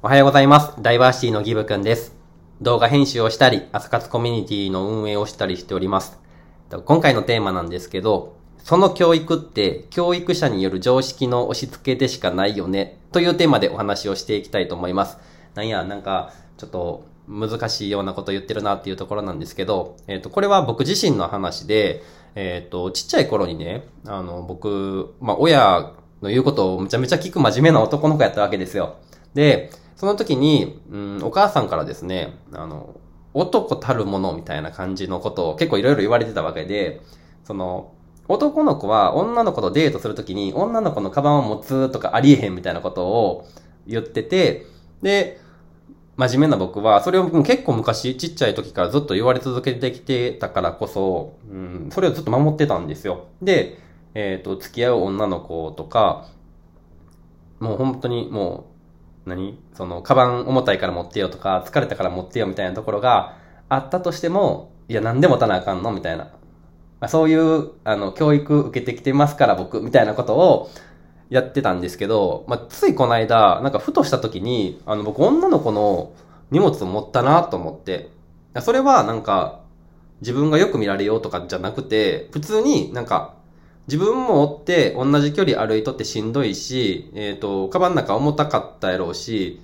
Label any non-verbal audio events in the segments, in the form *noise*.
おはようございます。ダイバーシティのギブくんです。動画編集をしたり、朝活コミュニティの運営をしたりしております。今回のテーマなんですけど、その教育って教育者による常識の押し付けでしかないよね、というテーマでお話をしていきたいと思います。なんや、なんか、ちょっと難しいようなこと言ってるなっていうところなんですけど、えっ、と、これは僕自身の話で、えっ、と、ちっちゃい頃にね、あの、僕、まあ、親の言うことをめちゃめちゃ聞く真面目な男の子やったわけですよ。で、その時に、うん、お母さんからですね、あの、男たるものみたいな感じのことを結構いろいろ言われてたわけで、その、男の子は女の子とデートするときに女の子のカバンを持つとかありえへんみたいなことを言ってて、で、真面目な僕は、それを結構昔、ちっちゃい時からずっと言われ続けてきてたからこそ、うん、それをずっと守ってたんですよ。で、えっ、と、付き合う女の子とか、もう本当にもう、何？その、カバン重たいから持ってよとか、疲れたから持ってよみたいなところがあったとしても、いや、なんで持たなあかんのみたいな。まあ、そういう、あの、教育受けてきてますから僕、みたいなことをやってたんですけど、まあ、ついこの間、なんかふとした時に、あの、僕女の子の荷物を持ったなと思って、それはなんか、自分がよく見られようとかじゃなくて、普通になんか、自分も追って同じ距離歩いとってしんどいし、えっ、と、カバンの中重たかったやろうし、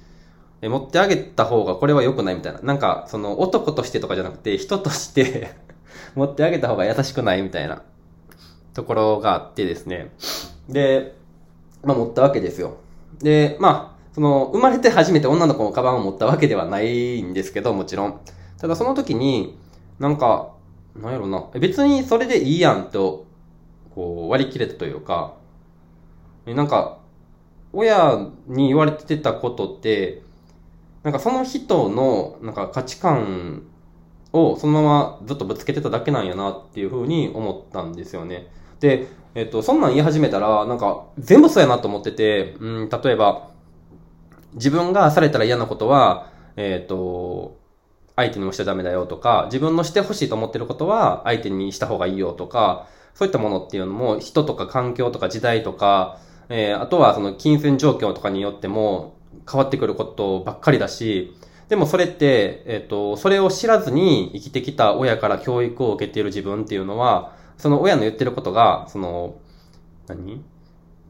え持ってあげた方がこれは良くないみたいな。なんか、その男としてとかじゃなくて、人として *laughs* 持ってあげた方が優しくないみたいなところがあってですね。で、まあ持ったわけですよ。で、まあ、その、生まれて初めて女の子のカバンを持ったわけではないんですけど、もちろん。ただその時に、なんか、なんやろな、別にそれでいいやんと、こう、割り切れたというか、なんか、親に言われてたことって、なんかその人の、なんか価値観をそのままずっとぶつけてただけなんやなっていうふうに思ったんですよね。で、えっと、そんなん言い始めたら、なんか全部そうやなと思ってて、うん、例えば、自分がされたら嫌なことは、えっと、相手にもしちゃダメだよとか、自分のしてほしいと思ってることは相手にした方がいいよとか、そういったものっていうのも人とか環境とか時代とか、えー、あとはその金銭状況とかによっても変わってくることばっかりだし、でもそれって、えっ、と、それを知らずに生きてきた親から教育を受けている自分っていうのは、その親の言ってることが、その、何？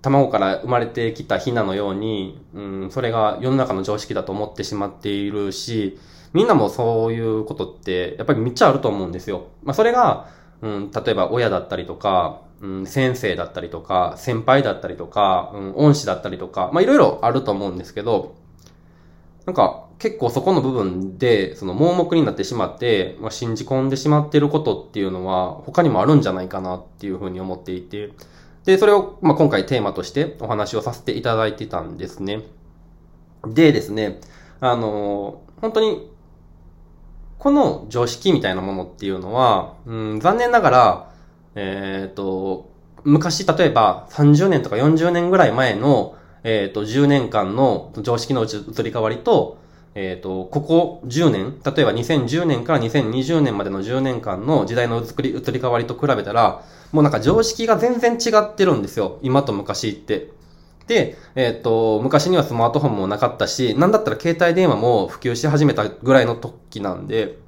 卵から生まれてきたヒナのように、うん、それが世の中の常識だと思ってしまっているし、みんなもそういうことって、やっぱりめっちゃあると思うんですよ。まあ、それが、うん、例えば親だったりとか、うん、先生だったりとか、先輩だったりとか、うん、恩師だったりとか、まあ、いろいろあると思うんですけど、なんか、結構そこの部分で、その盲目になってしまって、まあ、信じ込んでしまってることっていうのは、他にもあるんじゃないかなっていうふうに思っていて、で、それを、まあ、今回テーマとしてお話をさせていただいてたんですね。でですね、あのー本当に、この常識みたいなものっていうのは、うん、残念ながら、えっ、と、昔、例えば30年とか40年ぐらい前の、えっ、と、10年間の常識の移り変わりと、えっ、と、ここ10年、例えば2010年から2020年までの10年間の時代の移り移り変わりと比べたら、もうなんか常識が全然違ってるんですよ。今と昔って。で、えっ、と、昔にはスマートフォンもなかったし、なんだったら携帯電話も普及し始めたぐらいの時なんで、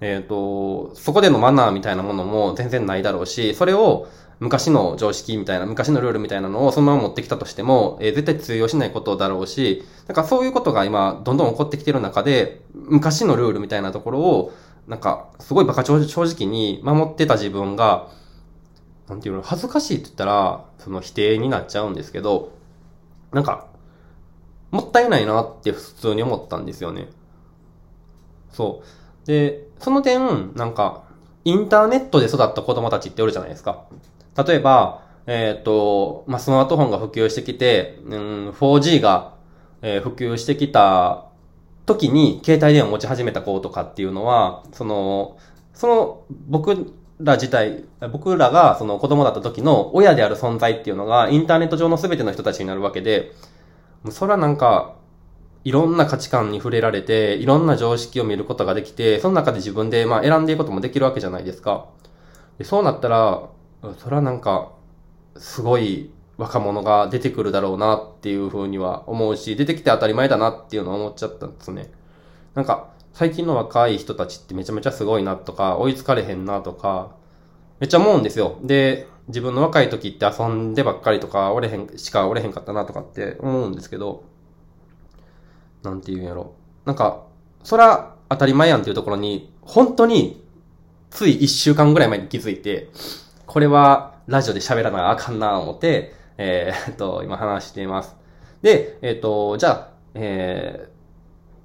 えっ、と、そこでのマナーみたいなものも全然ないだろうし、それを昔の常識みたいな、昔のルールみたいなのをそのまま持ってきたとしても、えー絶対通用しないことだろうし、なんかそういうことが今、どんどん起こってきてる中で、昔のルールみたいなところを、なんか、すごいバカ正直に守ってた自分が、なんていうの、恥ずかしいって言ったら、その否定になっちゃうんですけど、なんか、もったいないなって普通に思ったんですよね。そう。で、その点、なんか、インターネットで育った子供たちっておるじゃないですか。例えば、えっ、と、まあ、スマートフォンが普及してきて、うん、4G が、えー普及してきた時に携帯電話を持ち始めた子とかっていうのは、その、その僕ら自体、僕らがその子供だった時の親である存在っていうのがインターネット上の全ての人たちになるわけで、それはなんか、いろんな価値観に触れられて、いろんな常識を見ることができて、その中で自分でまあ選んでいくこともできるわけじゃないですか。でそうなったら、それはなんか、すごい若者が出てくるだろうなっていうふうには思うし、出てきて当たり前だなっていうのは思っちゃったんですね。なんか、最近の若い人たちってめちゃめちゃすごいなとか、追いつかれへんなとか、めっちゃ思うんですよ。で、自分の若い時って遊んでばっかりとか、おれへん、しかおれへんかったなとかって思うんですけど、なんて言うんやろ。なんか、そら当たり前やんっていうところに、本当に、つい一週間ぐらい前に気づいて、これはラジオで喋らなあかんな思って、えー、っと、今話しています。で、えー、っと、じゃあ、えー、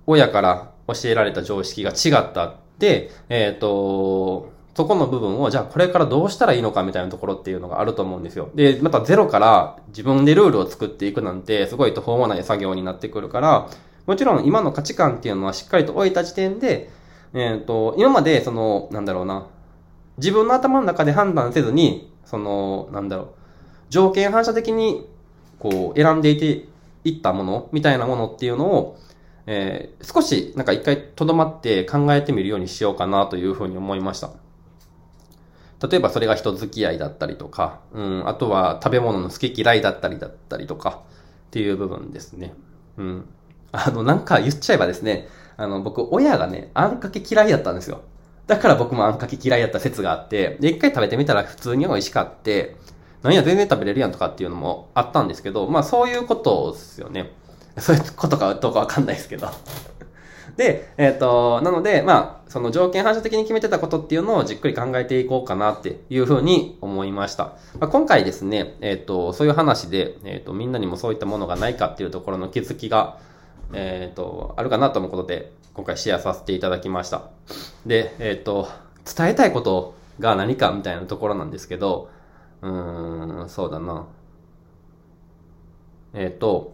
親から教えられた常識が違ったって、えっと、そこの部分を、じゃあこれからどうしたらいいのかみたいなところっていうのがあると思うんですよ。で、またゼロから自分でルールを作っていくなんて、すごい途方もない作業になってくるから、もちろん今の価値観っていうのはしっかりと置いた時点で、えっ、と、今までその、なんだろうな、自分の頭の中で判断せずに、その、なんだろう、条件反射的に、こう、選んでいて、いったものみたいなものっていうのを、えー、少し、なんか一回とどまって考えてみるようにしようかなというふうに思いました。例えばそれが人付き合いだったりとか、うん、あとは食べ物の好き嫌いだったりだったりとか、っていう部分ですね。うん。あの、なんか言っちゃえばですね、あの、僕、親がね、あんかけ嫌いだったんですよ。だから僕もあんかけ嫌いだった説があって、で、一回食べてみたら普通に美味しかって、なんや全然食べれるやんとかっていうのもあったんですけど、まあそういうことですよね。そういうことかどうかわかんないですけど。*laughs* で、えっ、ー、と、なので、まあ、その条件反射的に決めてたことっていうのをじっくり考えていこうかなっていうふうに思いました。まあ、今回ですね、えっ、ー、と、そういう話で、えっ、ー、と、みんなにもそういったものがないかっていうところの気づきが、えっ、と、あるかなと思うことで、今回シェアさせていただきました。で、えっ、と、伝えたいことが何かみたいなところなんですけど、うーん、そうだな。えっ、と、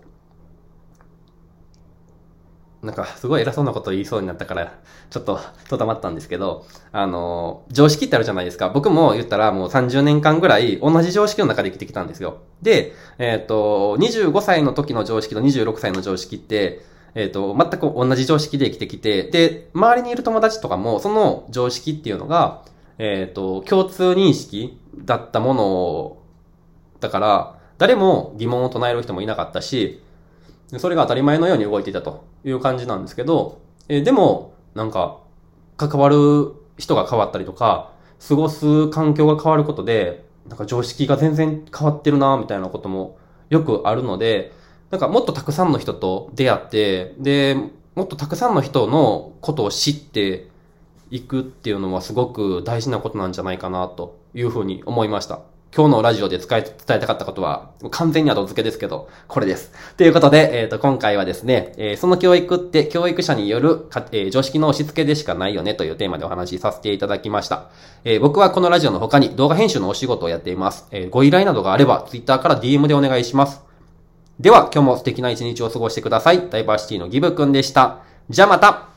なんか、すごい偉そうなこと言いそうになったから、ちょっと、とたまったんですけど、あの、常識ってあるじゃないですか。僕も言ったらもう30年間ぐらい同じ常識の中で生きてきたんですよ。で、えっ、ー、と、25歳の時の常識と26歳の常識って、えっ、ー、と、全く同じ常識で生きてきて、で、周りにいる友達とかも、その常識っていうのが、えっ、ー、と、共通認識だったものをだから、誰も疑問を唱える人もいなかったし、それが当たり前のように動いていたという感じなんですけど、え、でも、なんか、関わる人が変わったりとか、過ごす環境が変わることで、なんか常識が全然変わってるな、みたいなこともよくあるので、なんかもっとたくさんの人と出会って、で、もっとたくさんの人のことを知っていくっていうのはすごく大事なことなんじゃないかなというふうに思いました。今日のラジオで伝え、伝えたかったことは、完全に後付けですけど、これです。ということで、えっ、ー、と、今回はですね、えー、その教育って教育者によるかえー、常識の押し付けでしかないよねというテーマでお話しさせていただきました。えー、僕はこのラジオの他に動画編集のお仕事をやっています。えー、ご依頼などがあれば、Twitter から DM でお願いします。では、今日も素敵な一日を過ごしてください。ダイバーシティのギブくんでした。じゃあまた